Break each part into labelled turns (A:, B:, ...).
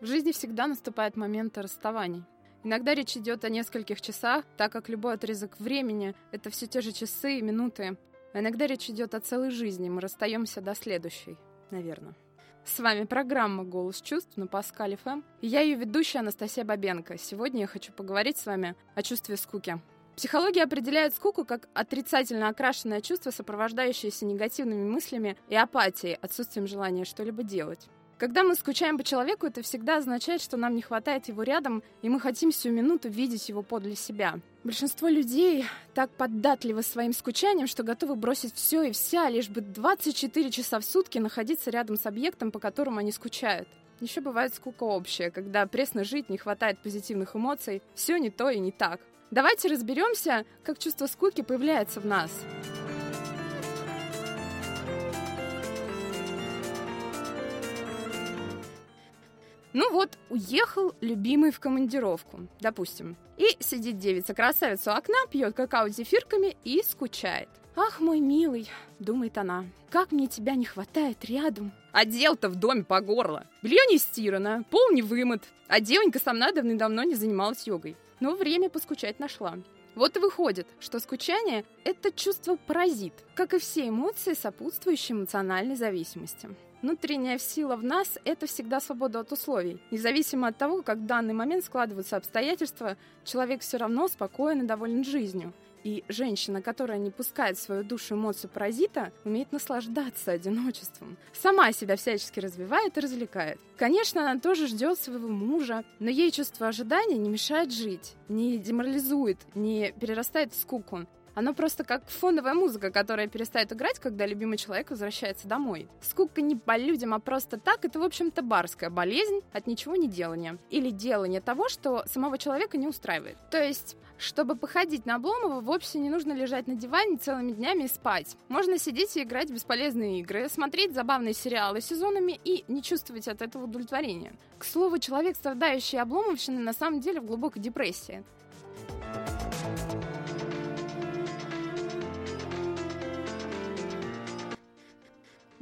A: В жизни всегда наступает момент расставаний. Иногда речь идет о нескольких часах, так как любой отрезок времени — это все те же часы и минуты. А иногда речь идет о целой жизни, мы расстаемся до следующей, наверное. С вами программа «Голос чувств» на Паскале ФМ. Я ее ведущая Анастасия Бабенко. Сегодня я хочу поговорить с вами о чувстве скуки. Психология определяет скуку как отрицательно окрашенное чувство, сопровождающееся негативными мыслями и апатией, отсутствием желания что-либо делать. Когда мы скучаем по человеку, это всегда означает, что нам не хватает его рядом, и мы хотим всю минуту видеть его подле себя. Большинство людей так податливы своим скучанием, что готовы бросить все и вся, лишь бы 24 часа в сутки находиться рядом с объектом, по которому они скучают. Еще бывает скука общая, когда пресно жить, не хватает позитивных эмоций, все не то и не так. Давайте разберемся, как чувство скуки появляется в нас. Ну вот, уехал любимый в командировку, допустим. И сидит девица-красавица у окна, пьет какао с зефирками и скучает. «Ах, мой милый», — думает она, — «как мне тебя не хватает рядом». А дел-то в доме по горло. Белье не стирано, пол не вымыт, а девонька сама давным-давно не занималась йогой. Но время поскучать нашла. Вот и выходит, что скучание – это чувство-паразит, как и все эмоции, сопутствующие эмоциональной зависимости. Внутренняя сила в нас – это всегда свобода от условий. Независимо от того, как в данный момент складываются обстоятельства, человек все равно спокоен и доволен жизнью. И женщина, которая не пускает в свою душу эмоцию паразита, умеет наслаждаться одиночеством. Сама себя всячески развивает и развлекает. Конечно, она тоже ждет своего мужа, но ей чувство ожидания не мешает жить, не деморализует, не перерастает в скуку. Оно просто как фоновая музыка, которая перестает играть, когда любимый человек возвращается домой. Скука не по людям, а просто так, это, в общем-то, барская болезнь от ничего не делания. Или делания того, что самого человека не устраивает. То есть чтобы походить на Обломова, вовсе не нужно лежать на диване целыми днями и спать. Можно сидеть и играть в бесполезные игры, смотреть забавные сериалы сезонами и не чувствовать от этого удовлетворения. К слову, человек, страдающий Обломовщиной, на самом деле в глубокой депрессии.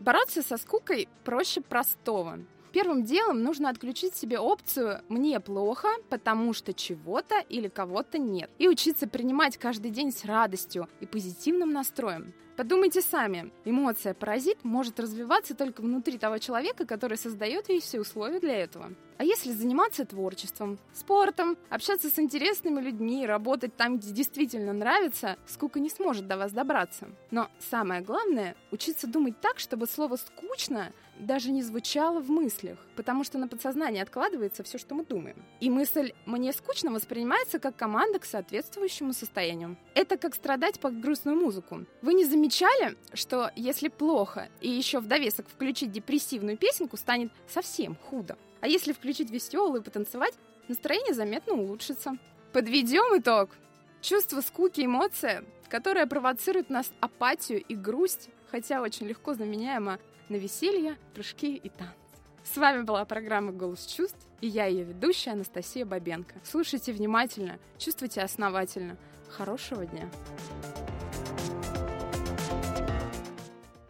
A: Бороться со скукой проще простого. Первым делом нужно отключить себе опцию «мне плохо, потому что чего-то или кого-то нет» и учиться принимать каждый день с радостью и позитивным настроем. Подумайте сами, эмоция паразит может развиваться только внутри того человека, который создает ей все условия для этого. А если заниматься творчеством, спортом, общаться с интересными людьми, работать там, где действительно нравится, скука не сможет до вас добраться. Но самое главное — учиться думать так, чтобы слово «скучно» даже не звучало в мыслях, потому что на подсознании откладывается все, что мы думаем. И мысль «мне скучно» воспринимается как команда к соответствующему состоянию. Это как страдать под грустную музыку. Вы не замечали, что если плохо и еще в довесок включить депрессивную песенку, станет совсем худо? А если включить веселую и потанцевать, настроение заметно улучшится. Подведем итог. Чувство скуки, эмоция, которая провоцирует нас апатию и грусть, хотя очень легко заменяема на веселье, прыжки и танцы. С вами была программа «Голос чувств» и я ее ведущая Анастасия Бабенко. Слушайте внимательно, чувствуйте основательно. Хорошего дня!